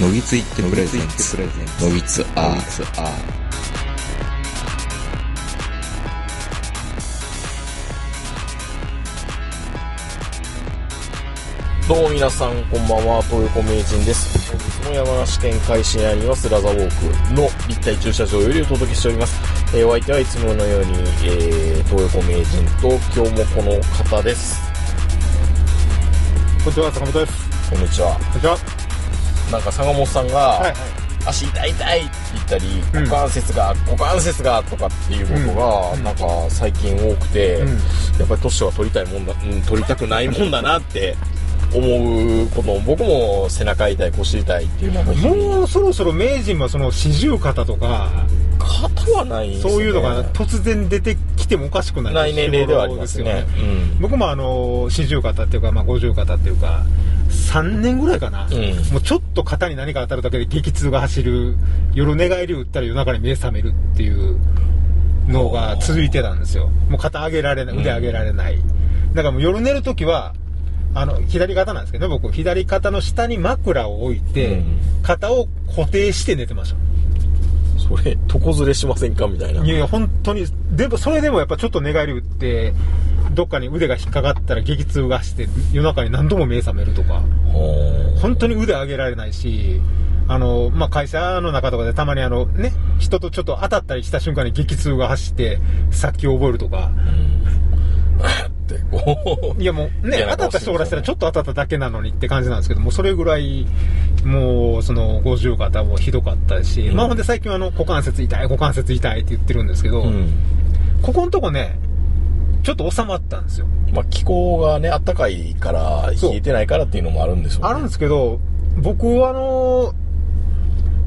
のぎついってプレゼンツのぎつアーどうも皆さん、こんばんは、東横名人です。本日も山梨県海進にありますラザウォークの立体駐車場よりお届けしております。えーお相手はいつものように、えー、東横名人と今日もこの方です。こんにちは、坂本です。こんにちは。こんにちは。なんか坂本さんが、はいはい。足痛い痛いって言ったり、うん股関節が、股関節がとかっていうことが、なんか最近多くて、うんやっぱり年は取りたいもんだ、うん、取りたくないもんだなって思うこと、僕も背中痛い、腰痛いっていうのももうそろそろ名人はその四十肩とか、肩はないですね。そういうのが突然出てきてもおかしくないない年齢ではありますね。僕もあの、四十肩っていうか、まあ五十肩っていうか、3年ぐらいかな、うんもうちょっと肩に何か当たるだけで激痛が走る、夜寝返り打ったら夜中に目覚めるっていうのが続いてたんですよ。もう肩上げられない、腕上げられない。だからもう夜寝るときは、あの、左肩なんですけどね、僕、左肩の下に枕を置いて、うん肩を固定して寝てました。うん。それ、床ずれしませんか？みたいな。いやいや、本当に、でも、それでもやっぱちょっと寝返り打って、どっかに腕が引っかかったら激痛がして、夜中に何度も目覚めるとか、本当に腕上げられないし、あの、まあ、会社の中とかでたまにあの、ね、人とちょっと当たったりした瞬間に激痛が走って、殺気を覚えるとか、う。いやもうね、当たった人からしたらちょっと当たっただけなのにって感じなんですけども、それぐらい、もう、その、50肩もひどかったし、うん。まあほんで最近はあの、股関節痛い、股関節痛いって言ってるんですけど、うん。ここのとこね、ちょっと収まったんですよ。まあ、気候がね、暖かいから、冷えてないからっていうのもあるんでしょうね。あるんですけど、僕はあの、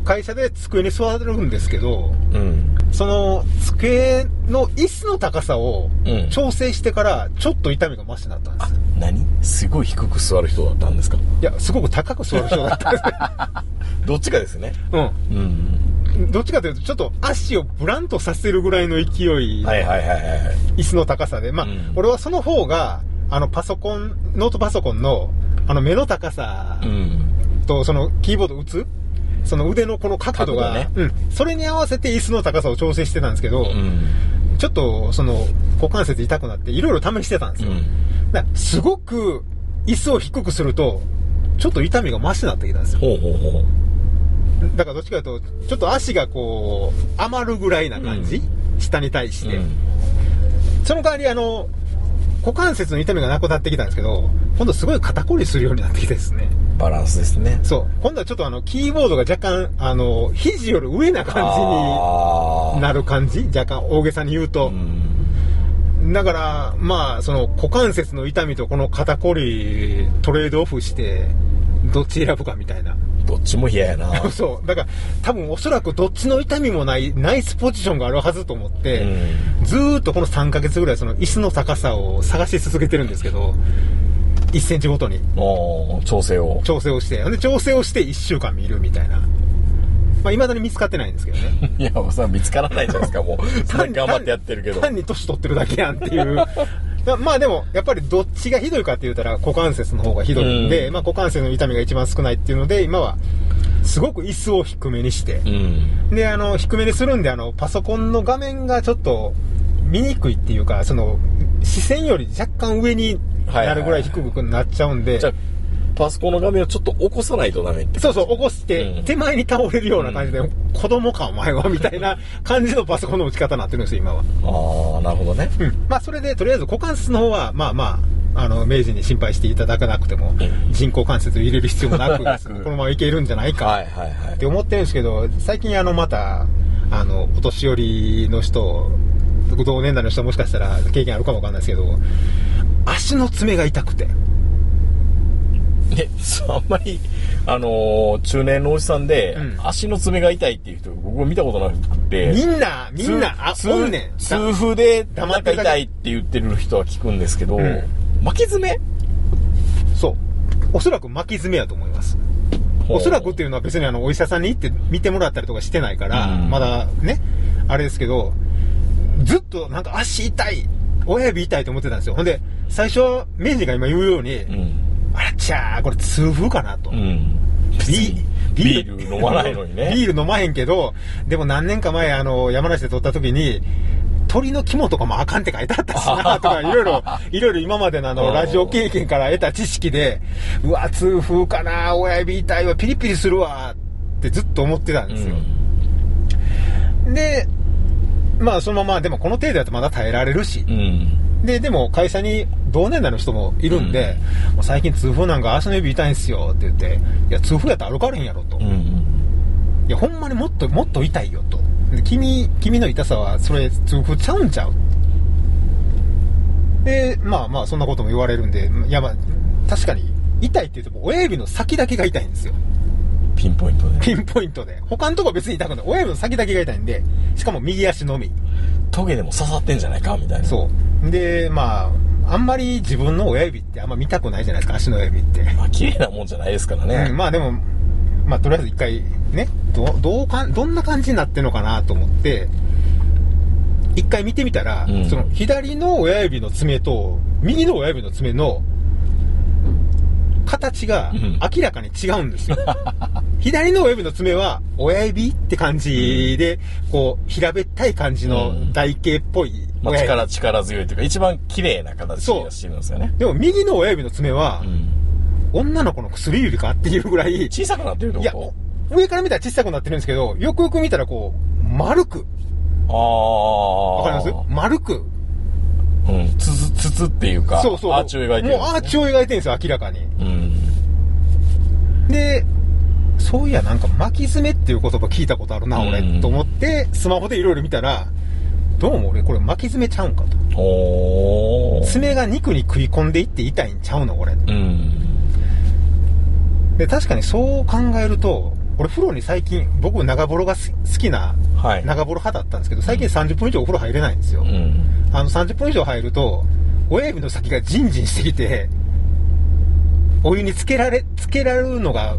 会社で机に座るんですけど、うん。その机の椅子の高さをうん調整してから、ちょっと痛みがマシになったんです。何？すごい低く座る人だったんですか？いや、すごく高く座る人だったんです。どっちかですね。ううん。ん。どっちかというと、ちょっと足をブランとさせるぐらいの勢い、はいはいはいはい。椅子の高さで。まあ、うん俺はその方が、あの、パソコン、ノートパソコンの、あの、目の高さうん。と、その、キーボード打つ？その腕のこの角度が、角うん。それに合わせて椅子の高さを調整してたんですけど、うん。ちょっと、その、股関節痛くなって、いろいろ試してたんですよ。うん。だからすごく、椅子を低くすると、ちょっと痛みがマシになってきたんですよ。ほうほうほう。だからどっちかというと、ちょっと足がこう、余るぐらいな感じ、下に対して、うんその代わりあの、股関節の痛みがなくなってきたんですけど、今度すごい肩こりするようになってきてですね。バランスですね。そう。今度はちょっとあの、キーボードが若干、あの、肘より上な感じになる。る感じ？若干大げさに言うと。うん。だから、まあ、その股関節の痛みとこの肩こりトレードオフして、どっち選ぶかみたいな。どっちも嫌やな。そう。だから、多分おそらくどっちの痛みもない、ナイスポジションがあるはずと思って、ずーっとこの3ヶ月ぐらいその椅子の高さを探し続けてるんですけど、1センチごとに調整を。調整をして、で、調整をして1週間見るみたいな。まあ、未だに見つかってないんですけどね。いや、もうさ、見つからないじゃないですか、もう。頑張ってやってるけど。単に年取ってるだけやんっていう。まあまあでも、やっぱりどっちがひどいかって言ったら股関節の方がひどいんで、うん。まあ股関節の痛みが一番少ないっていうので、今は、すごく椅子を低めにして、うん。で、あの、低めにするんで、あの、パソコンの画面がちょっと見にくいっていうか、その、視線より若干上になるぐらい低くなっちゃうんで、じゃあ、パソコンの画面をちょっと起こさないとダメって。そうそう、起こして、うん手前に倒れるような感じで、子供かお前は、みたいな感じのパソコンの打ち方になってるんですよ、今は。ああ、なるほどね。うん。まあ、それで、とりあえず股関節の方は、まあまあ、あの、明治に心配していただかなくても、うん人工関節を入れる必要もなく、このままいけるんじゃないか。って思ってるんですけど、最近あの、また、あの、お年寄りの人、同年代の人もしかしたら経験あるかもわかんないですけど、足の爪が痛くて。ね、そうあんまり、あのー中年のおじさんで、うん足の爪が痛いっていう人、僕見たことなくて。みんな、みんな、あ、痛おんねん。痛風で、黙ってるだけ痛いって言ってる人は聞くんですけど、うん巻き爪？そう。おそらく巻き爪やと思います。おそらくっていうのは別にあの、お医者さんに行って見てもらったりとかしてないから、うんまだね、あれですけど、ずっとなんか足痛い、親指痛いと思ってたんですよ。ほんで、最初は明治が今言うように、うん。あらっちゃー、これ痛風かなと。うん。別に、ビール飲まないのにね。ビール飲まへんけど、でも何年か前、あの、山梨で撮った時に、鳥の肝とかもあかんって書いてあったしな、とか、いろいろ、いろいろ今までのあの、うんラジオ経験から得た知識で、うわ、痛風かな、親指痛いわ、ピリピリするわ、ってずっと思ってたんですよ。で、まあそのまま、でもこの程度だとまだ耐えられるしう、ん。で、で、でも会社に同年代の人もいるんで、もう最近痛風なんか足の指痛いんすよって言って、いや、痛風やったら歩かれへんやろと。うん。いや、ほんまにもっと、もっと痛いよと。で君、君の痛さは、それ、痛風ちゃうんちゃう？で、まあまあ、そんなことも言われるんで、いや、まあ、確かに、痛いって言っても、親指の先だけが痛いんですよ。ピンポイントで。ピンポイントで。他のとこは別に痛くない。親指の先だけが痛いんで、しかも右足のみ。トゲでも刺さってんじゃないかみたいな。そう。で、まあ、あんまり自分の親指ってあんま見たくないじゃないですか、足の親指って。まあ、綺麗なもんじゃないですからね。うん、まあでも、まあとりあえず一回ね、どどうかん、どんな感じになってんのかなと思って、一回見てみたら、うんその左の親指の爪と右の親指の爪の形がうん明らかに違うんですよ。左の親指の爪は親指って感じで、こう平べったい感じの台形っぽいまあ。力、力強いというか、一番綺麗な形をしてるんですよね。でも右の親指の爪はう、ん。女の子の薬指かっていうぐらい、小さくなってるっていやこ、上から見たら小さくなってるんですけど、よくよく見たらこう、丸く。とああ。わかります？丸く。うん。つつ、つつっていうか、そうそう。アーチを描いてる、もうアーチを描いてるんですよ、明らかに。うん。で、そういや、なんか巻き爪っていう言葉聞いたことあるな、俺、うんと思って、スマホでいろいろ見たら、どうも俺これ巻き爪ちゃうんかと。爪が肉に食い込んでいって痛いんちゃうの、これ。うん。で、確かにそう考えると、俺風呂に最近、僕長風呂がす好きなはい。長風呂派だったんですけど、最近30分以上お風呂入れないんですよ。うん。あの30分以上入ると、親指の先がジンジンしてきて、お湯につけられ、つけられるのが、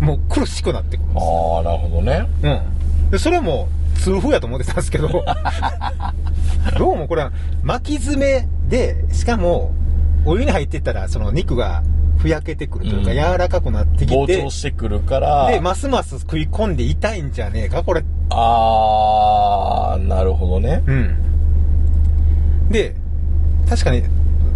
もう苦しくなってくるんですああ、なるほどね。うん。で、それも痛風やと思ってたんですけど、どうもこれは巻き爪で、しかも、お湯に入ってったら、その肉がふやけてくるというか、うん柔らかくなってき膨て張、してくるから、で、ますます食い込んで痛いんじゃねえか、これ。ああ、なるほどね。うん。で、確かに、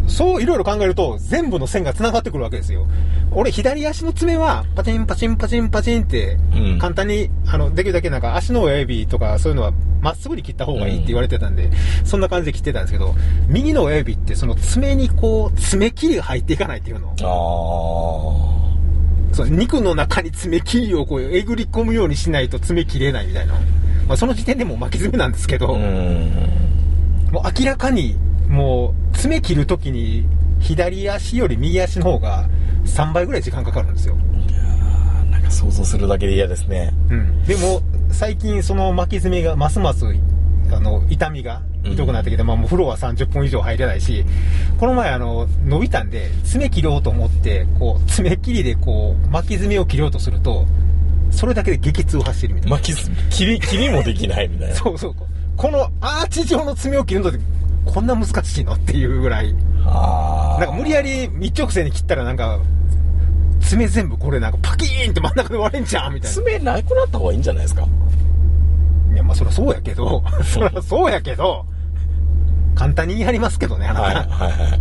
そういろいろ考えると、全部の線が繋がってくるわけですよ。俺、左足の爪は、パチンパチンパチンパチンってうん、簡単に、あの、できるだけなんか足の親指とかそういうのは、まっすぐに切った方がいいって言われてたんで、そんな感じで切ってたんですけど、右の親指って、その爪にこう、爪切りが入っていかないっていうの。あその肉の中に爪切りをこう、えぐり込むようにしないと爪切れないみたいな。まあ、その時点でもう巻き爪なんですけど。もう明らかに、もう、爪切るときに、左足より右足の方が3倍ぐらい時間かかるんですよ。なんか想像するだけで嫌ですね。うん。でも、最近その巻き爪がますます、あの、痛みがひどくなってきて、まあもう風呂は30分以上入れないし、この前あの、伸びたんで、爪切ろうと思って、こう、爪切りでこう、巻き爪を切ろうとすると、それだけで激痛を走るみたいな。巻きす、切り、切りもできないみたいな。そうそう。このアーチ状の爪を切るのって、こんな難しいの？っていうぐらい。なんか無理やり一直線に切ったらなんか、爪全部これなんかパキーンって真ん中で割れんじゃんみたいな。爪なくなった方がいいんじゃないですか？いや、まあそりゃそうやけど、そりゃそうやけど、簡単に言い張りますけどね、あなた。はい、はい、はい。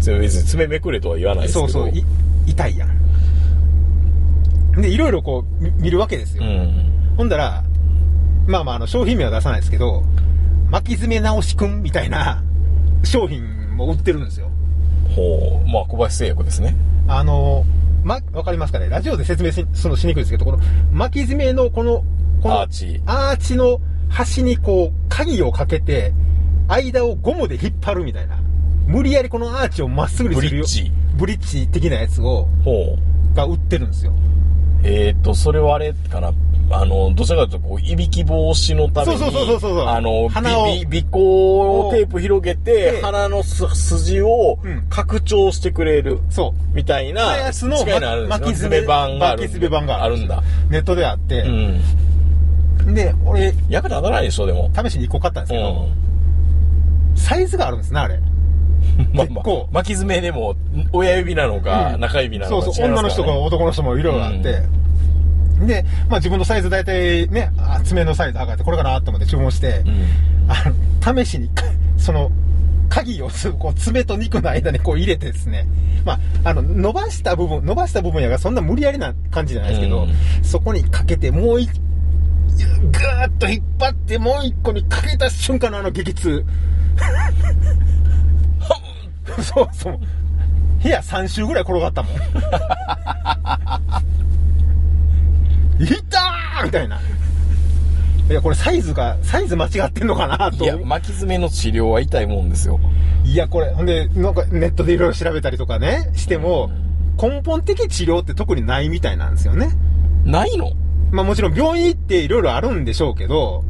爪別に爪めくれとは言わないですけど。そうそう、い痛いやん。で、いろいろこう、み見るわけですよ。うん。ほんだら、まあまあ、あの、商品名は出さないですけど、巻き爪直しくんみたいな商品も売ってるんですよ。ほう。まあ、小林製薬ですね。あの、ま、わかりますかね？ラジオで説明しするのしにくいですけど、この巻き爪のこの、このアーチ。アーチの端にこう、鍵をかけて、間をゴムで引っ張るみたいな。無理やりこのアーチをまっすぐにするよ。ブリッジ。ブリッジ的なやつを、ほう。が売ってるんですよ。えー、っと、それはあれかな？あの、どちらかというと、こう、いびき防止のために、そうそうそうそうあの、鼻を鼻孔をテープ広げてで、鼻のす筋をうん拡張してくれる、そう。みたいな、やつの巻き爪版がある。巻き爪版があるんだ。ネットであってう、ん。で、俺、役立たないでしょ、でも。試しに1個買ったんですけど、うん。サイズがあるんですね、あれ。まあま結構あ、巻き爪でも、親指なのか、うん中指なのかそうそう、女の人か男の人もいろいろあって、で、まあ自分のサイズ大体ね、あ爪のサイズ測ってこれかなと思って注文して、あの、試しに、か その、鍵をすこう爪と肉の間にこう入れてですね、まあ、あの、伸ばした部分、伸ばした部分やがそんな無理やりな感じじゃないですけど、うんそこにかけてもう一、ぐーっと引っ張ってもう一個にかけた瞬間のあの激痛。そうそう。部屋3周ぐらい転がったもん。いったーみたいな。いや、これサイズが、サイズ間違ってんのかなと。いや、巻き爪の治療は痛いもんですよ。いや、これ、ほんで、なんかネットでいろいろ調べたりとかね、しても、根本的治療って特にないみたいなんですよね。ないの？まあもちろん病院行っていろいろあるんでしょうけど、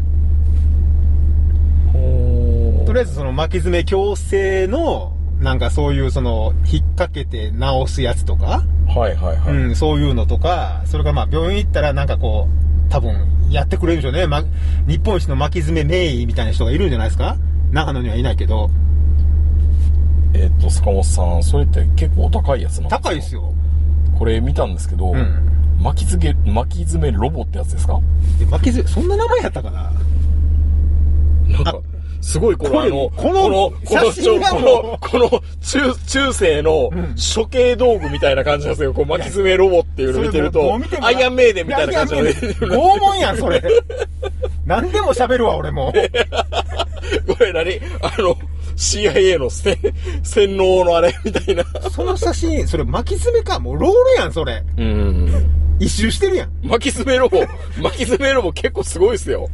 とりあえずその巻き爪矯正の、なんかそういうその、引っ掛けて直すやつとか、はいはいはい。うん、そういうのとか、それからまあ病院行ったらなんかこう、多分やってくれるでしょうね。ま、日本一の巻き爪名医みたいな人がいるんじゃないですか？長野にはいないけど、えっと、坂本さん、それって結構高いやつなんですか？高いですよ。これ見たんですけど、うん。巻き爪、巻き爪ロボってやつですか？え巻き爪、そんな名前やったかな？なんか、すごいこのの、このこの、この、この、中、中世のん処刑道具みたいな感じなんですよ。こう巻き爪ロボっていうの見てるとアイアンメイデンみたいな感じの拷問やん、それ。何でも喋るわ、俺も。これ何？あの、CIA のせ洗脳のあれみたいな。その写真、それ巻き爪か。もうロールやん、それ。うん。一周してるやん。巻き爪ロボ、巻き爪ロボ結構すごいですよ。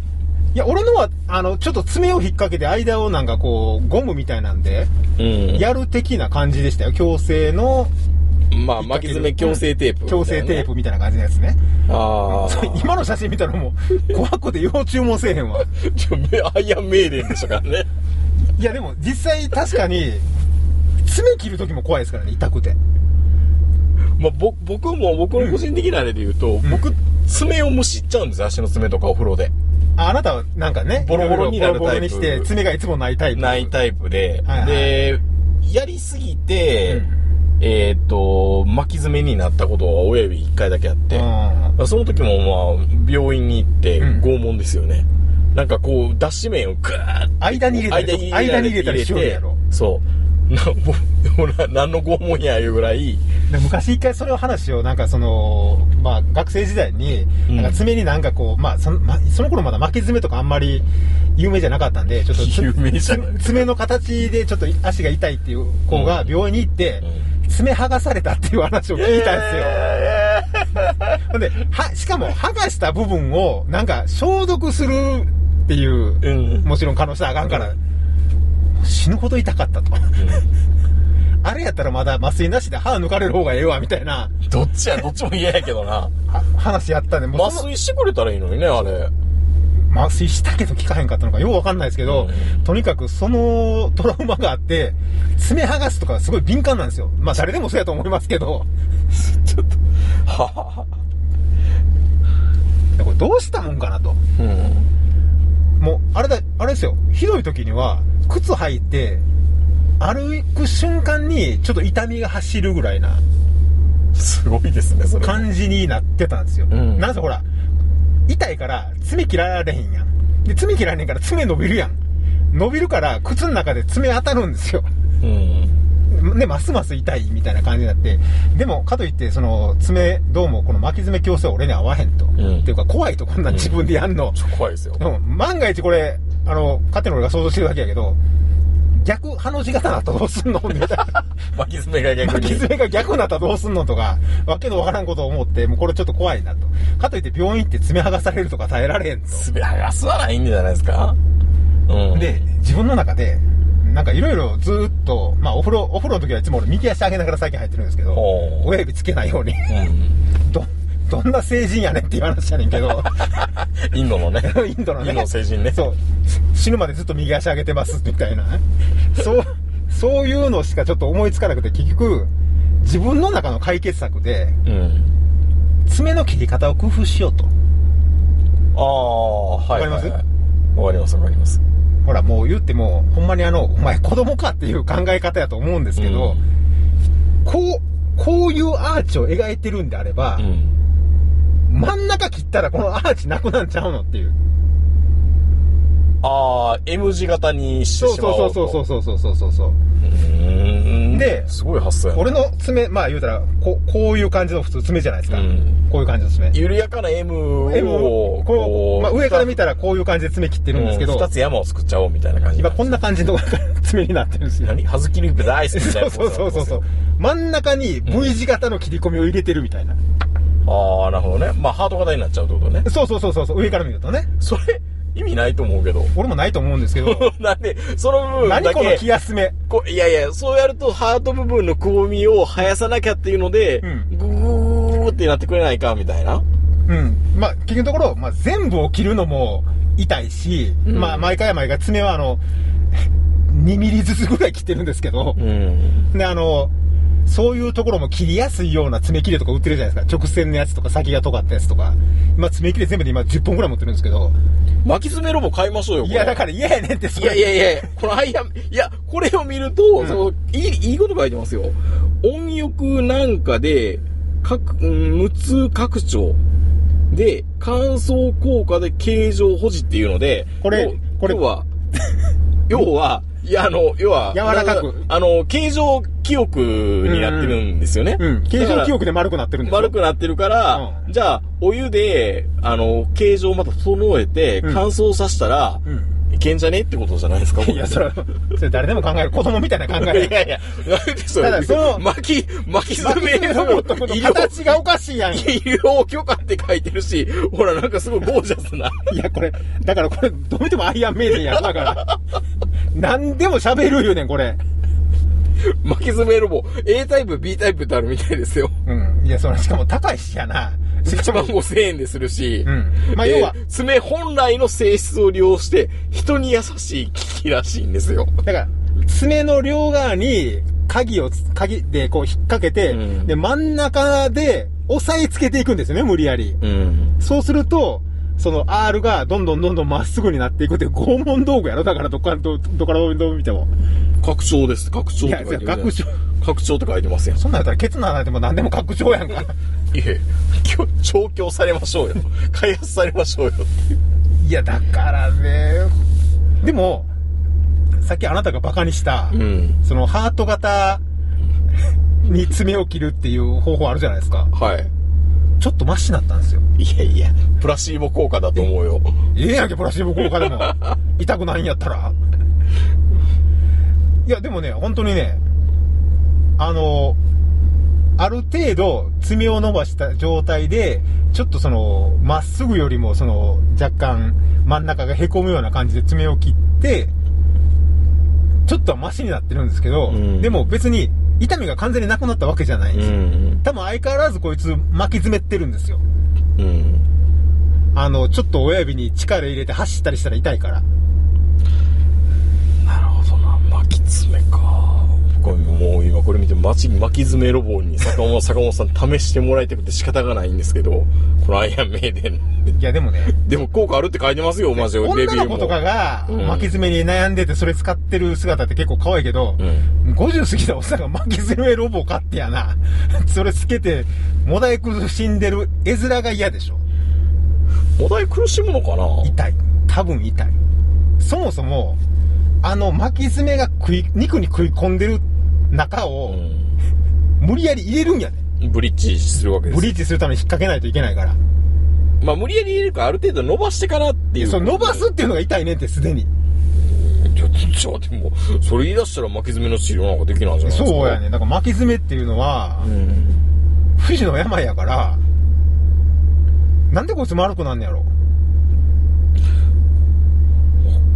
いや、俺のは、あの、ちょっと爪を引っ掛けて間をなんかこう、ゴムみたいなんで、うんやる的な感じでしたよ。矯正の、まあ、巻き爪矯正テープ、矯正テープ。みたいな感じのやつね。ああ。今の写真見たらもう、怖くて要注文せえへんわ。ちょめアイアンメイデンでしたからね。いや、でも実際確かに、爪切る時も怖いですからね、痛くて。まあ、ぼ僕も、僕の個人的なあれで言うと、僕、爪をむしっちゃうんですよ、足の爪とかお風呂で。ああなたはなんかね、ボロボロになるボロボロにして、爪がいつもないタイプ。ないタイプで、はいはいで、やりすぎて、うんえーっと、巻き爪になったことは親指一回だけあって、うんその時もまあ、病院に行ってうん拷問ですよね。なんかこう、脱脂麺をグーッ間に入れたり間に入れたりしようやろ。そう。な、何の拷問やいうぐらい、で昔一回それを話を、なんかその、まあ学生時代に、うん。なんか爪になんかこう、まあその、まその頃まだ巻き爪とかあんまり有名じゃなかったんで、ちょっと爪の形でちょっと足が痛いっていう子が病院に行って、爪剥がされたっていう話を聞いたんですよ。ほんで、は、しかも剥がした部分をなんか消毒するっていう、うん。もちろん可能性あかんから、死ぬほど痛かったと。あれやったらまだ麻酔なしで歯抜かれる方がええわ、みたいなどっちや、どっちも嫌やけどな。は話やったんで、もう麻酔してくれたらいいのにね、あれ。麻酔したけど効かへんかったのかようわかんないですけど、うんとにかくそのトラウマがあって、爪剥がすとかすごい敏感なんですよ。まあ誰でもそうやと思いますけど、ははは。これどうしたもんかなと。うん。もう、あれだ、あれですよ。ひどい時には、靴履いて、歩く瞬間にちょっと痛みが走るぐらいなすごいですね、それ。感じになってたんですよ。うんなんせほら、痛いから爪切られへんやん。で、爪切られへんから爪伸びるやん。伸びるから靴の中で爪当たるんですよ。うん。で、ますます痛いみたいな感じになって。でも、かといって、その、爪、どうもこの巻き爪矯正俺に合わへんと。んっていうか、怖いとこんなん自分でやんの。ちょ、怖いですよ。うん、万が一これ、あの、勝手に俺が想像してるだけやけど、逆、ハの字型なったらどうすんのみたいな。巻き爪が逆に。巻き爪が逆になったらどうすんのとか、わけのわからんことを思って、もうこれちょっと怖いなと。かといって病院行って爪剥がされるとか耐えられへんと。爪剥がすはないんじゃないですか？うん。で、自分の中で、なんかいろいろずーっと、まあお風呂、お風呂の時はいつも俺右足上げながら最近入ってるんですけど親指つけないように。うん。ど、どんな成人やねんっていう話やねんけど、インドのね。インドのね。インドの成人ね。そう。死ぬまでずっと右足上げてます、みたいな。そう、そういうのしかちょっと思いつかなくて、結局、自分の中の解決策で、うん。爪の切り方を工夫しようと。ああ、はい。わかります？わかります、わかります。ほら、もう言っても、ほんまにあの、お前子供かっていう考え方やと思うんですけど、うんこう、こういうアーチを描いてるんであれば、うん。真ん中ったらこのアーチなくなんちゃうのっていう。ああ、M 字型にしてそうしまおそう。そうそうそうそうそうそうそう。うーんで、すごい発想。俺の爪、まあ言うたら、こう、こういう感じの普通爪じゃないですか。うんこういう感じの爪。緩やかな M を、M をこう、まあ上から見たらこういう感じで爪切ってるんですけど、う二つ山を作っちゃおうみたいな感じ。今こんな感じの爪になってるんですよ。何？ハズキリップ大好きみたい？そうな。そうそうそうそう。。真ん中に V 字型の切り込みを入れてるみたいな。ああ、なるほどね。まあ、ハート型になっちゃうってことね。そうそうそうそうそう、上から見るとね。それ、意味ないと思うけど。俺もないと思うんですけど、なんで、その部分だけ。何この気休め。こいやいや、そうやるとハート部分のくぼみを生やさなきゃっていうので、うんグーってなってくれないかみたいな。うん。まあ、結局のところ、まあ、全部を切るのも痛いし、うんまあ、毎回毎回爪はあの、2ミリずつぐらい切ってるんですけど、うん。で、あの、そういうところも切りやすいような爪切れとか売ってるじゃないですか。直線のやつとか先が尖ったやつとか。今爪切れ全部で今10本ぐらい持ってるんですけど。巻き爪ロボ買いましょうよ、いや、だから嫌やねんって、そいやいやいやこのアイアン、いや、これを見ると、んそのいい、いいこと書いてますよ。音浴なんかで、各、うん無痛拡張。で、乾燥効果で形状保持っていうので、これ要これ要は、要は、いや、あの、要は、柔らかくあの、形状記憶になってるんですよね。うん。形だから状記憶で丸くなってるんですよ。丸くなってるから、うじゃあ、お湯で、あの、形状をまた整えて、うん乾燥させたら、うん。いけんじゃねってことじゃないですか、いや、それは、それ誰でも考える。子供みたいな考え。いやいや、なんでそれ、ただその巻き、巻き爪ロボットの医療、形がおかしいやん。い医療許可って書いてるし、ほら、なんかすごいゴージャスな。や、これ、だからこれ、どう見てもアイアンメイデンやろ、だから。何でも喋る言うねん、これ。巻き爪ロボ、A タイプ、B タイプってあるみたいですよ。うん。いや、それ、しかも高いしやな。1万5千円でするし、うんまあ要はえー爪本来の性質を利用して、人に優しい機器らしいんですよ。だから、爪の両側に、鍵をつ、鍵でこう引っ掛けて、うんで、真ん中で押さえつけていくんですよね、無理やり。うん。そうすると、その R がどんどんどんどんまっすぐになっていくって拷問道具やろ？だからどっからど、どっからどう見ても。拡張です。拡張って書いてる、いや拡張。拡張って書いてますやん。そんなんやったらケツの穴でも何でも拡張やんか。いえ、調教されましょうよ。開発されましょうよ。いや、だからね。でも、さっきあなたがバカにした、うん。そのハート型に爪を切るっていう方法あるじゃないですか。はい。ちょっとマシになったんですよ。いやいや、プラシーボ効果だと思うよ。ええやんけ、プラシーボ効果でも。痛くないんやったら。いや、でもね、本当にね、あの、ある程度爪を伸ばした状態で、ちょっとその、まっすぐよりもその、若干真ん中が凹むような感じで爪を切って、ちょっとはマシになってるんですけど、うんでも別に痛みが完全になくなったわけじゃないんですよ。ん。多分相変わらずこいつ巻き爪ってるんですよ。うん。あの、ちょっと親指に力入れて走ったりしたら痛いから。なるほどな。巻き爪か。巻き爪ロボに坂本坂本さん試してもらいたくて仕方がないんですけど、このアイアンメイデン。いや、でもね、でも効果あるって書いてますよ、マジで。レビューも。女の子とかがうん巻き爪に悩んでてそれ使ってる姿って結構可愛いけど、うん。50過ぎたおっさんが巻き爪ロボ買ってやな。それつけて、もだえ苦しんでる絵面が嫌でしょ。お題苦しむのかな？痛い。多分痛い。そもそも、あの巻き爪が食い、肉に食い込んでる中を、無理やり入れるんやで。うん。ブリッジするわけです。ブリーチするために引っ掛けないといけないから。まあ無理やり入れるからある程度伸ばしてからっていう。そう、伸ばすっていうのが痛いねんって、すでに。いや、じゃあでも、それ言い出したら巻き爪の治療なんかできないんじゃないですか。そうやねん。だから巻き爪っていうのはう、ん。不治の病やから、なんでこいつ丸くなんねやろ。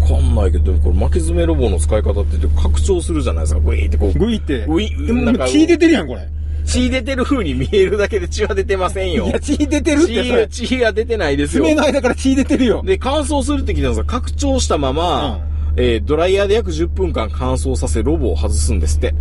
わかんないけど、これ巻き爪ロボの使い方って言って拡張するじゃないですか。グイーってこう。グイって。グイでもなんか血出てるやん、これ。血出てる風に見えるだけで血は出てませんよ。いや、血出てるって、そ血れ。血が出てないですよ。爪の間から血出てるよ。で、乾燥するって聞いたんですが、拡張したまま、えードライヤーで約10分間乾燥させ、ロボを外すんですって。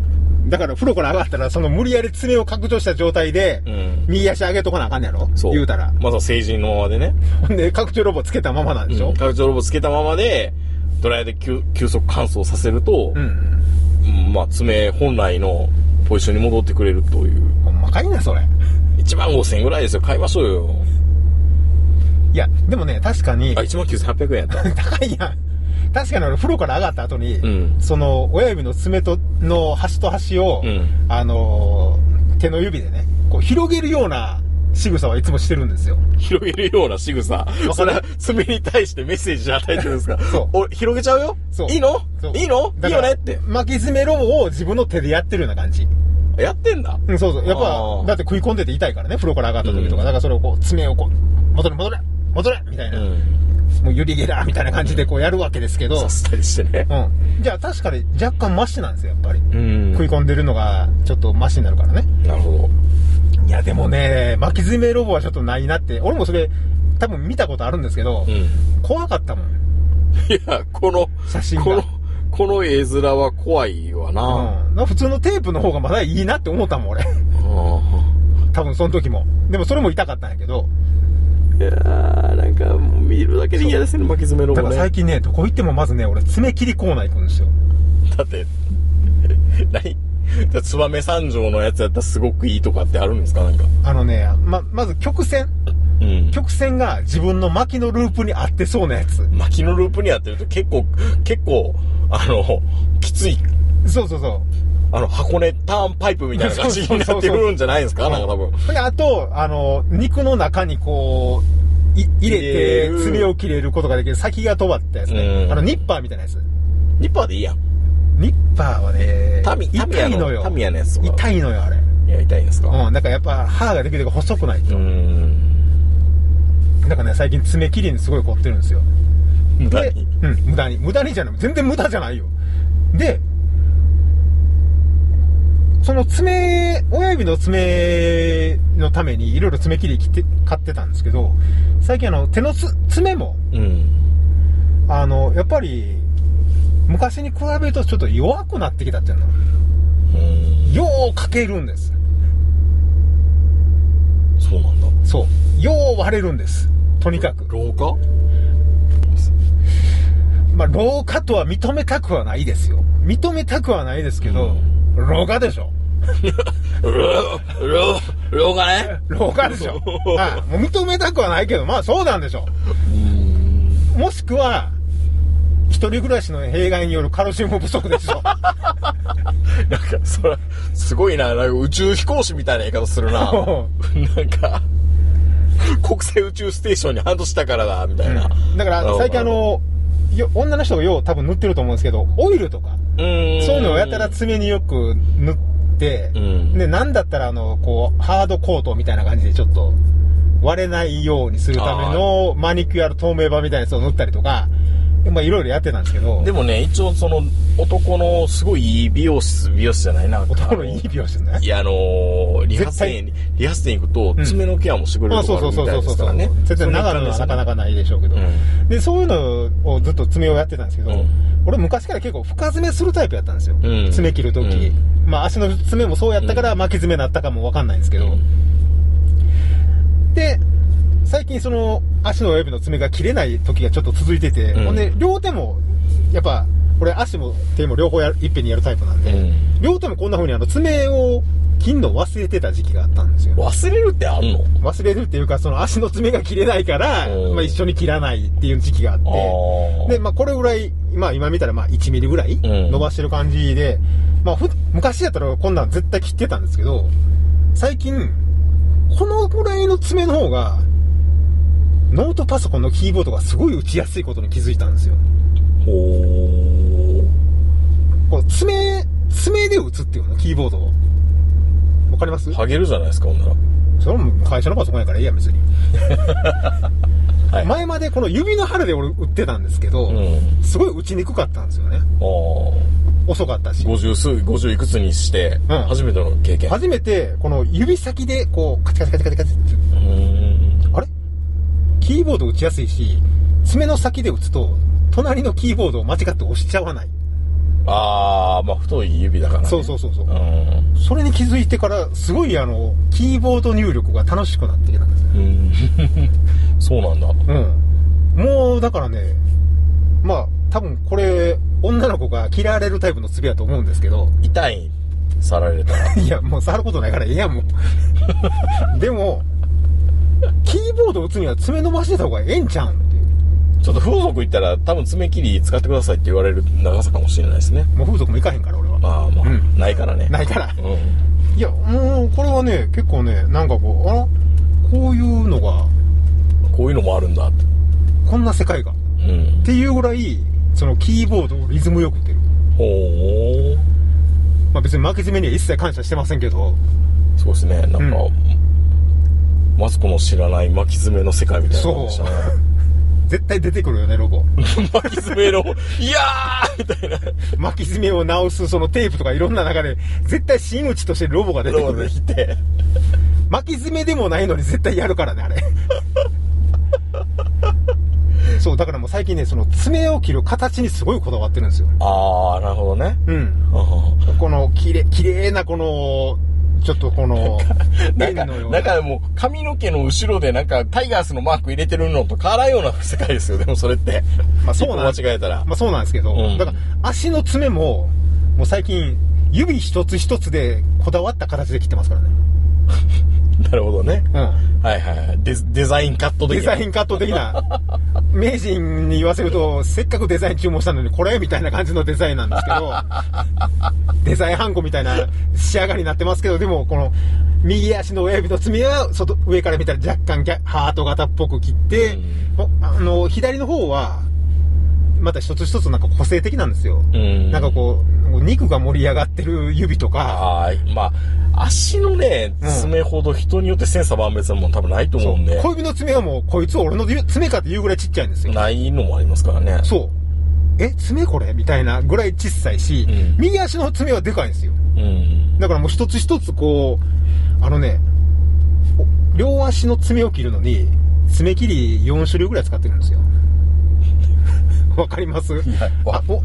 だから、風呂から上がったら、その無理やり爪を拡張した状態で、うん。右足上げとかなあかんねやろ？そう。言うたら。まずは成人のままでね。ほ んで、拡張ロボつけたままなんでしょ？拡張ロボつけたままで、ドライヤーで急急速乾燥させるとう、ん。うんまあ、爪本来のポジションに戻ってくれるという。ほんまかいな、それ。1万5千円ぐらいですよ。買いましょうよ。いや、でもね、確かにあ、、19,800円やった。高いやん。確かに俺、風呂から上がった後に、うんその、親指の爪と、の端と端を、うんあのー手の指でね、こう、広げるような仕草はいつもしてるんですよ。広げるような仕草。それは爪に対してメッセージ与えてるんですか？そうお、広げちゃうよ？そういいの？そういいの？いいよね？って。巻き爪ロボを自分の手でやってるような感じ。やってんだ？うん、そうそう。やっあぱー、だって食い込んでて痛いからね、風呂から上がった時とか。うんだからそれをこう、爪をこう、戻れ、戻れ、戻れみたいな。ん。もうユリゲラーみたいな感じでこうやるわけですけど、させたりしてね。うん。じゃあ確かに若干マシなんですよ、やっぱり。うん食い込んでるのがちょっとマシになるからね。なるほいや、でもね、巻き爪ロボはちょっとないなって、俺もそれ、多分見たことあるんですけど、ど。うん。怖かったもん。いや、この、写真がこの、この絵面は怖いわな。うん。普通のテープの方がまだいいなって思ったもん、俺。あ多分その時も。でもそれも痛かったんやけど、ーいやー、なんかもう見るだけで嫌ですね、巻き爪ロだボね。から最近ね、どこ行ってもまずね、俺爪切りコーナー行くんですよ。だって、何？じゃあ燕三条のやつやったらすごくいいとかってあるんですか？なんか。あのね、ま、まず曲線。うん。曲線が自分の巻きのループに合ってそうなやつ。巻きのループにやってると結構、結構、あの、きつい、そうそうそう。あの、箱根ターンパイプみたいな感じになってくるんじゃないですか？なんか多分。で、あと、あの、肉の中にこう、い入れてる爪を切れることができる先が尖ったやつね。うんあの、ニッパーみたいなやつ。ニッパーでいいやん。ニッパーはね、痛いのよ。タミヤの痛いのよ、あれ。いや、痛いんですか？うん、だからやっぱ歯ができるだけ細くないと。うーん。だからね、最近爪切りにすごい凝ってるんですよ。で無駄に。うん、無駄に。無駄にじゃない。全然無駄じゃないよ。で、その爪、親指の爪のためにいろいろ爪切り切って買ってたんですけど、最近あの、手のつ爪も、うん。あの、やっぱり、昔に比べるとちょっと弱くなってきたっていうの。うん。ようかけるんです。そうなんだ。そう。よう割れるんです。とにかく。廊下まあ、老化とは認めたくはないですよ。認めたくはないですけど、老化でしょ。ろ、ろ、廊下ね。老化でしょ。はい。もう認めたくはないけど、まあそうなんでしょう。もしくは、一人暮らしの弊害によるカルシウム不足でしょ。なんか、それ、すごいな、な宇宙飛行士みたいな言い方するな。なんか、国際宇宙ステーションに半年したからだ、みたいな。だから最近あの、女の人がよう多分塗ってると思うんですけど、オイルとか、う、そういうのをやたら爪によく塗って、うん。で、なんだったらあの、こう、ハードコートみたいな感じでちょっと割れないようにするためのマニキュアの透明版みたいなやつを塗ったりとか、まあいろいろやってたんですけど、でもね、一応その、男のすごいいい美容室、美容室じゃない？な。男のいい美容室ねい？や、あのー、リハス店に、リハス店行くと、うん。爪のケアもしてくれるあとこそうそうそうそうそうあるみたいですからね。絶対長野はなかなかないでしょうけど、うん。でそういうのをずっと爪をやってたんですけど、うん俺昔から結構深爪するタイプやったんですよ、うん。爪切るとき、うん。まあ足の爪もそうやったから巻き爪になったかもわかんないんですけど、で最近その足の親指の爪が切れない時がちょっと続いてて、うん。ほんで両手もやっぱ俺足も手も両方やるいっぺんにやるタイプなんで、うん。両手もこんな風にあの爪を切んの忘れてた時期があったんですよ忘れるってあんの？忘れるっていうか、その足の爪が切れないから、うんまあ一緒に切らないっていう時期があって、ーで、まあこれぐらい、まあ今見たらまあ1ミリぐらいん伸ばしてる感じで、まあふ昔やったらこんなん絶対切ってたんですけど、最近、このぐらいの爪の方が、ノートパソコンのキーボードがすごい打ちやすいことに気づいたんですよ。ほー。こう爪、爪で打つっていうの、キーボードを。わかります？ハゲるじゃないですか、ほんなら。それも会社のパソコンやからいいや、別に。はい。前までこの指の腹で俺打ってたんですけど、うん。すごい打ちにくかったんですよね。遅かったし。50数、50いくつにして、うん初めての経験。初めて、この指先で、こう、カチカチカチカチカチって。あれ？キーボード打ちやすいし、爪の先で打つと、隣のキーボードを間違って押しちゃわない。ああ、まあ太い指だから、ね。そうそうそうそうう。ん。それに気づいてから、すごいあの、キーボード入力が楽しくなってきたんですね。うん。そうなんだ。うん。もう、だからね、まあ、多分これ、女の子が嫌われるタイプの爪やと思うんですけど、痛い。触られたら。いや、もう触ることないからええやん、もう。でも、キーボード打つには爪伸ばしてた方がええんちゃうん。ちょっと風俗行ったら多分爪切り使ってくださいって言われる長さかもしれないですね。もう風俗も行かへんから、俺は。まあまあ、うんないからね。ないから。うん。いや、もう、これはね、結構ね、なんかこう、あら？こういうのが、こういうのもあるんだって。こんな世界が。っうん。ていうぐらい、そのキーボードをリズムよく打てる。ほー。まあ別に負け締めには一切感謝してませんけど、そうですね。なんか、うんマツコの知らない巻き爪の世界みたいなもんでしたね。絶対出てくるよね、ロボ。巻き爪の、いやーみたいな。巻き爪を直すそのテープとかいろんな中で、絶対真打ちとしてロボが出てくる。きて。巻き爪でもないのに絶対やるからね、あれ。そう、だからもう最近ね、その爪を切る形にすごいこだわってるんですよ。あー、なるほどね。うん。あこの、きれ、綺麗なこの、ちょっとこの、ー なんか、ななんかもう髪の毛の後ろでなんかタイガースのマーク入れてるのと変わらんような世界ですよ、でもそれって。まあそうなん間違えたら。まあそうなんですけど、うんだから足の爪も、もう最近、指一つ一つでこだわった形で切ってますからね。なるほどね。うん。はいはいはい。デデザインカット的な。デザインカット的な。名人に言わせると、せっかくデザイン注文したのに、これみたいな感じのデザインなんですけど、デザインハンコみたいな仕上がりになってますけど、でも、この、右足の親指の爪は、外、上から見たら若干ハート型っぽく切って、おあの、左の方は、また一つ一つなんか個性的なんですよ。うん。なんかこう、肉が盛り上がってる指とか、まあ、足のね、うん爪ほど人によって千差万別なもん多分ないと思うんで、小指の爪はもう、こいつ俺の爪かっていうぐらいちっちゃいんですよ。ないのもありますからね。そう。え、爪これみたいなぐらい小さいし、うん右足の爪はでかいんですよ。うん。だからもう一つ一つこう、あのね、お両足の爪を切るのに、爪切り4種類ぐらい使ってるんですよ。わかります？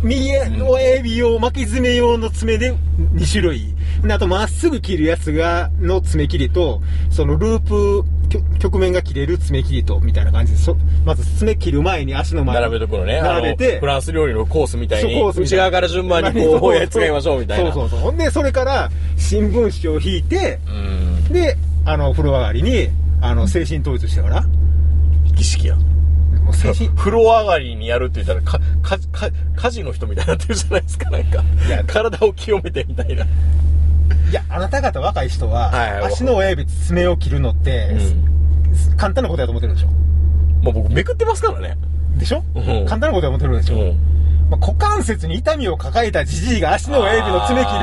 右の親指用巻き爪用の爪で2種類。であとまっすぐ切るやつが、の爪切りと、そのループ、きょ局面が切れる爪切りと、みたいな感じで、そまず爪切る前に足の前に並べとくのね。並べてフランス料理のコースみたいそうに、コース内側から順番にこう、使いましょうみたいな。そうそうそう。で、それから、新聞紙を引いて、うん。で、あの、風呂上がりに、あの、精神統一してから、儀式や。もう精神、風呂上がりにやるって言ったら、か、か、か、家事の人みたいになってるじゃないですか、なんかいや。体を清めてみたいな。いや、あなた方若い人は、はい足の親指爪を切るのって、簡単なことやと思ってるでしょまあ僕めくってますからね。でしょ、うん簡単なことやと思ってるでしょ、うん。まあ、股関節に痛みを抱えたじじいが足の親指の爪切る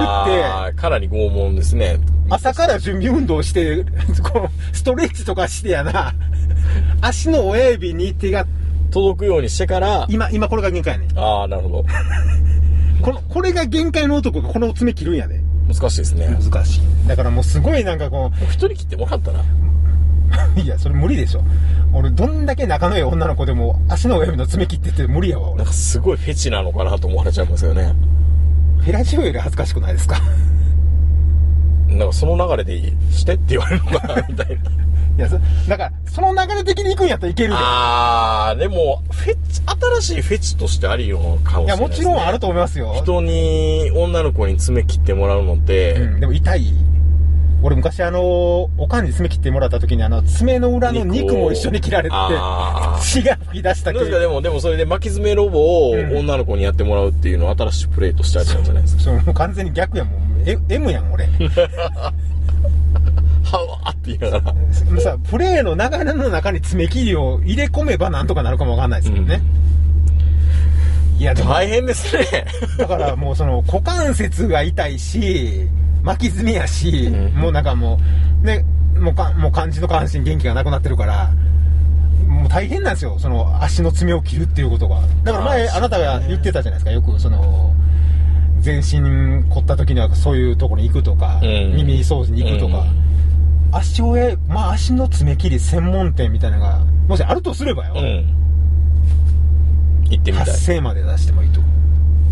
って、かなり拷問ですね。朝から準備運動して、ストレッチとかしてやな、足の親指に手が、届くようにしてから、今、今これが限界やねんああ、なるほど。この、これが限界の男がこの爪切るんやで。難しいですね。も難しい。だからもうすごいなんかこう一人切ってもらったら。う、いや、それ無理でしょ。俺、どんだけ仲の良い女の子でも足の親指の爪切ってって無理やわ、俺なん。かすごいフェチなのかなと思われちゃいますよね。フェラチオより恥ずかしくないですか？なんかその流れでいいしてって言われるのかなみたいな。いや、そだから、その流れ的に行くんやったらいけるで。あー、でも、フェチ、新しいフェチとしてありのかもしれないいや。もちろんあると思いますよ。人に、女の子に爪切ってもらうのって、うん、でも痛い。俺昔あの、おかんに爪切ってもらった時にあの、爪の裏の肉も一緒に切られて、血が吹き出したどうでも、でもそれで巻き爪ロボをうん女の子にやってもらうっていうのは新しいプレイとしてありなんじゃないですか。そのもう完全に逆やもん。え M やん、俺。はわーって言いながら。さ、プレーの流れの中に爪切りを入れ込めばなんとかなるかもわかんないですけどね。いや、でも、大変ですね。だからもうその股関節が痛いし、巻き爪やし、うんもうなんかもう、ね、もうか、もう肝心の下半身元気がなくなってるから、もう大変なんですよ、その足の爪を切るっていうことが。だから前、あなたが言ってたじゃないですか、よくその、全身凝った時にはそういうところに行くとか、うん耳掃除に行くとか、足親、まあ足の爪切り専門店みたいなのが、もしあるとすればよ、うん。行ってみたい。発生まで出してもいいと思う。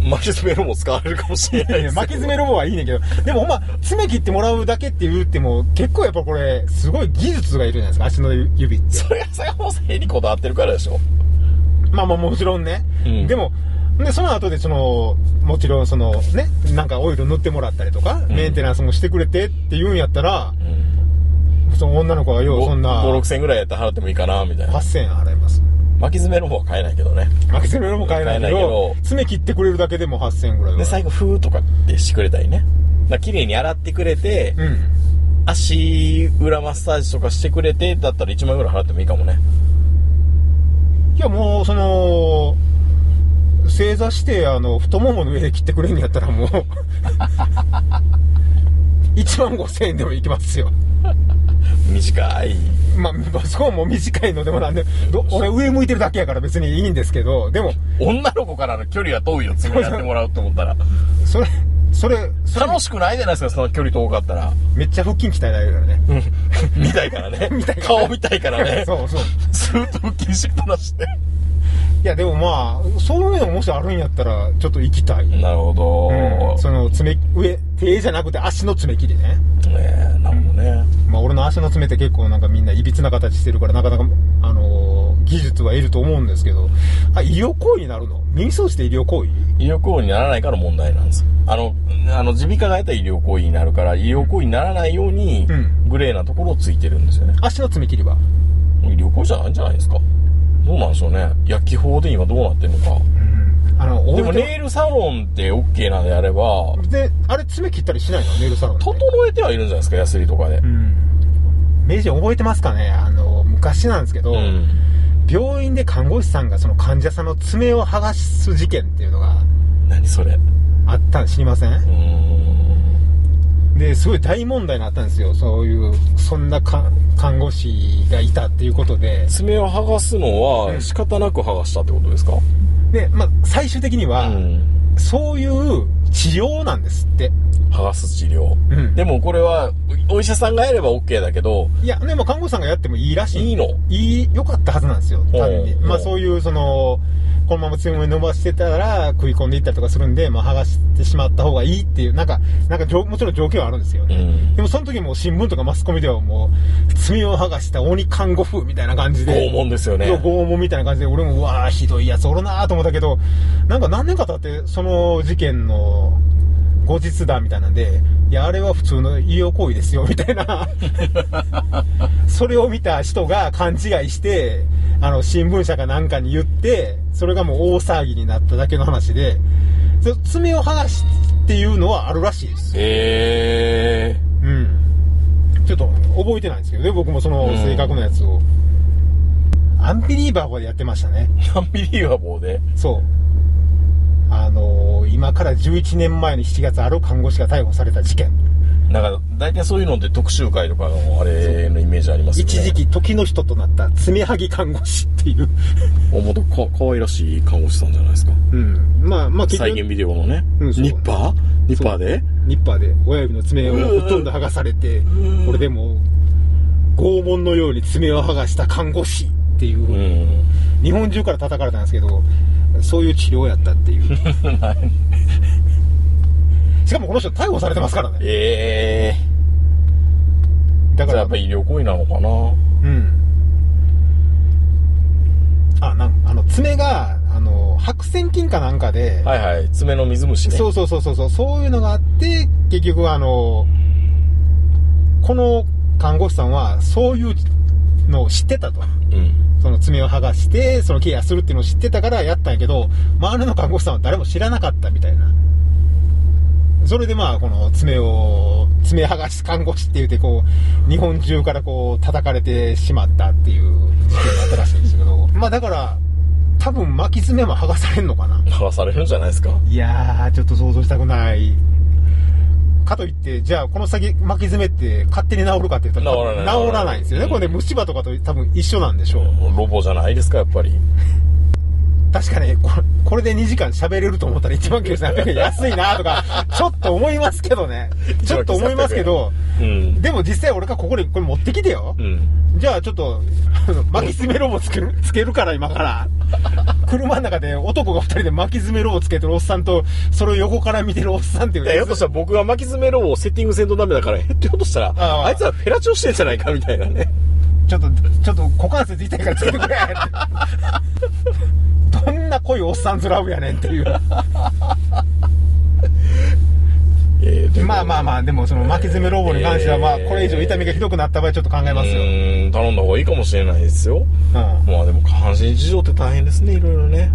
巻き爪ロボ使われるかもしれないで。巻き爪ロボはいいねんけど、でもほんま、爪切ってもらうだけって言っても、結構やっぱこれ、すごい技術がいるじゃないですか、足の指って。それは坂本さん絵にこだわってるからでしょ。まあまあもちろんね。うんでも、で、その後でその、もちろんその、ね、なんかオイル塗ってもらったりとか、うんメンテナンスもしてくれてって言うんやったら、その女の子はようそんな5、6000円ぐらいやったら払ってもいいかな、みたいな。8000円払います。巻き爪の方は買えないけどね。巻き爪のも買えないけ買えないけどど、爪切ってくれるだけでも8000円ぐらいはで、最後、ふーとかってしてくれたりね。だから綺麗に洗ってくれて、うん。足裏マッサージとかしてくれて、だったら1万円ぐらい払ってもいいかもね。いや、もう、その、正座して、あの、太ももの上で切ってくれんやったらもう、1万5千円でもいきますよ。短い。まあ、まあそこはもう短いのでもなんで、ど俺上向いてるだけやから別にいいんですけど、でも、女の子からの距離は遠いよ、爪やってもらうと思ったら。それ、それ、楽しくないじゃないですか、その距離遠かったら。めっちゃ腹筋鍛えられるからね。見たいからね。見たいからね顔見たいからね。そ うそう。ずーっと腹筋しっぱなして。いや、でもまあ、そういうのもしあるんやったら、ちょっと行きたい。なるほど。うん、その爪、上、手じゃなくて足の爪切りね。ねえ。まあ俺の足の爪って結構なんかみんないびつな形してるからなかなか、あのー技術はいると思うんですけど、あ、医療行為になるの？耳掃除で医療行為？医療行為にならないから問題なんですよ。あの、あの、耳鼻科がやったら医療行為になるから、医療行為にならないようにうん、グレーなところをついてるんですよね。足の爪切りは？医療行為じゃないんじゃないですか？どうなんでしょうね。薬機法で今どうなってんのか。あの、でもネイルサロンって OK なんであれば、で、あれ爪切ったりしないの？ネイルサロン。整えてはいるんじゃないですか、ヤスリとかでう。ん。名人覚えてますかね？あの、昔なんですけど、うん。病院で看護師さんがその患者さんの爪を剥がす事件っていうのが何それ？うあったん知りません？で、すごい大問題になったんですよ。そういう、そんなか看護師がいたっていうことで。爪を剥がすのは仕方なく剥がしたってことですか？で、まあ、最終的には、うん。そういう治療なんですって。剥がす治療。うんでもこれは、お医者さんがやれば OK だけど、いや、でも看護師さんがやってもいいらしい。いいの？いい、良かったはずなんですよ、単に。まあそういう、その、このまま爪を伸ばしてたら食い込んでいったりとかするんで、まあ剥がしてしまった方がいいっていう、なんか、なんかもちろん条件はあるんですよね。うん。でもその時も新聞とかマスコミではもう、爪を剥がした鬼看護婦みたいな感じで。拷問ですよね。拷問みたいな感じで、俺も、うわーひどいやつおるなーと思ったけど、なんか何年か経って、その事件の後日談みたいなんで、いや、あれは普通の医療行為ですよ、みたいな。それを見た人が勘違いして、あの、新聞社かなんかに言って、それがもう大騒ぎになっただけの話で、そ爪を剥がしっていうのはあるらしいです。えうん。ちょっと覚えてないんですけどね、僕もそのうん正確なやつを。アンビリーバーでやってましたね。ー。アンビリーバボーで？そう。あのー今から11年前の7月、ある看護師が逮捕された事件。なんか、大体そういうのって特集会とかのあれのイメージありますよね。一時期時の人となった爪剥ぎ看護師っていう。おもとか、可愛らしい看護師さんじゃないですか。うん。まあまあ再現ビデオのね。うんニッパー？ニッパーで？ニッパーで親指の爪をほとんど剥がされて、これでもう、拷問のように爪を剥がした看護師っていう、うん。日本中から叩かれたんですけど、そういう治療やったっていう。しかもこの人逮捕されてますからね。ええー。だから、やっぱ医療行為なのかな？うん。あ、なん、あの、爪が、あの、白癬菌かなんかで、はいはい。爪の水虫ね。そうそうそうそうそう、そういうのがあって、結局あの、この看護師さんは、そういうのを知ってたと。うん。その爪を剥がして、そのケアするっていうのを知ってたからやったんやけど、周りの看護師さんは誰も知らなかったみたいな。それでまあ、この爪を、爪剥がし看護師って言って、こう、日本中からこう、叩かれてしまったっていう事件があったらしいんですけど、まあだから、多分巻き爪も剥がされんのかな。剥がされるんじゃないですか？いやー、ちょっと想像したくない。かといって、じゃあこの先巻き爪って勝手に治るかって言ったら治らない治らないんですよね。うんこれね、虫歯とかと多分一緒なんでしょう。ロボじゃないですか、やっぱり。確かにこれ、これで2時間喋れると思ったら1万9800円安いなとか、ちょっと思いますけどね。ちょっと思いますけど、うん。でも実際俺がここでこれ持ってきてよ。うん。じゃあちょっと、巻き爪ロボつける、つけるから今から。車の中で男が2人で巻き爪ロボつけてるおっさんと、それを横から見てるおっさんっていういやひょっとしたら僕が巻き爪ロボをセッティングせんとダメだから、ひょっとしたら、あいつはフェラチオしてんじゃないかみたいなね。ちょっと、ちょっと股関節痛いからつけてくれどんな濃いおっさんずラブやねんっていう。えー。まあまあまあ、でもその巻き爪ロボに関しては、まあこれ以上痛みがひどくなった場合ちょっと考えますよ。うーん、頼んだ方がいいかもしれないですよ。うん。まあでも下半身事情って大変ですね、いろいろね。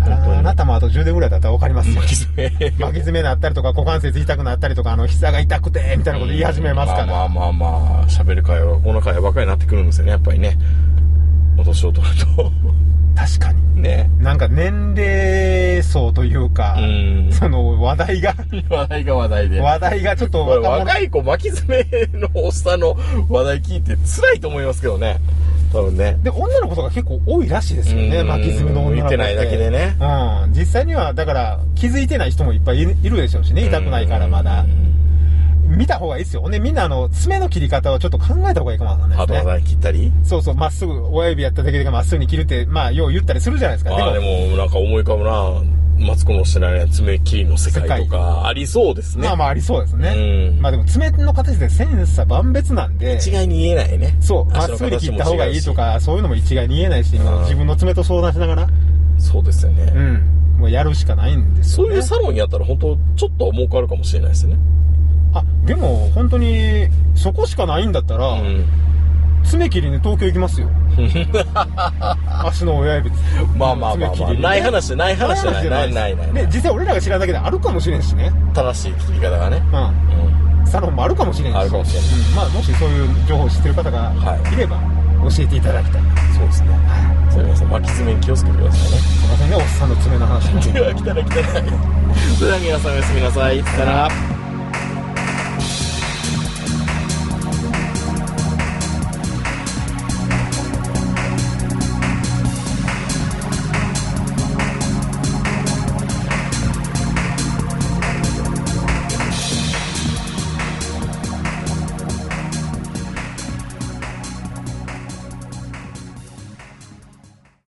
本当にあなたもあと10年ぐらいだったら分かりますよ。巻き爪。巻き爪になったりとか、股関節痛くなったりとか、あの、膝が痛くて、みたいなこと言い始めますから。まあまあまあまあ、喋る会話、この会話ばっかりになってくるんですよね、やっぱりね。お年を取ると。確かに。ね。なんか年齢層というか、うん。その話題が、話題が話題で。話題がちょっと若者若い子巻き爪のおっさんの話題聞いて辛いと思いますけどね。多分ね。で、女の子とか結構多いらしいですよね、うん巻き爪の女の子。見てないだけでねうん。実際には、だから、気づいてない人もいっぱいいるいるでしょうしね、痛くないからまだ。見た方がいいですよ。ほんで、みんなあの、爪の切り方をちょっと考えた方がいいかもわかんないですね。ハート話題切ったり？そうそう、まっすぐ、親指やっただけでまっすぐに切るって、まあ、よう言ったりするじゃないですか。ああ、でもなんか思い浮かぶな。マツコのしてない爪切りの世界とか、ありそうですね。まあまあありそうですね。うんまあでも爪の形で千差万別なんで、一概に言えないね。そう、まっすぐに切った方がいいとか、そういうのも一概に言えないし、うん自分の爪と相談しながら、し。そうですよね。うん、もうやるしかないんですよ、ね。そういうサロンやったら本当ちょっと儲かるかもしれないですね。あ、でも本当に、そこしかないんだったら、うん。爪切りに東京行きますよ。足の親指。まあまあまあまあ、ない話、ない話じゃない。ないないない。ね、実際俺らが知らんだけであるかもしれんしね。正しい切り方がね。うん。うん。サロンもあるかもしれんし。あるかもしれないうんまあ、もしそういう情報を知ってる方がはいいれば、教えていただきたい。そうですね。そう皆さん、巻き爪に気をつけてくださいね。すいませんね、おっさんの爪の話も。では、来たら来たら。それでは皆さんおやすみなさい。さよなら。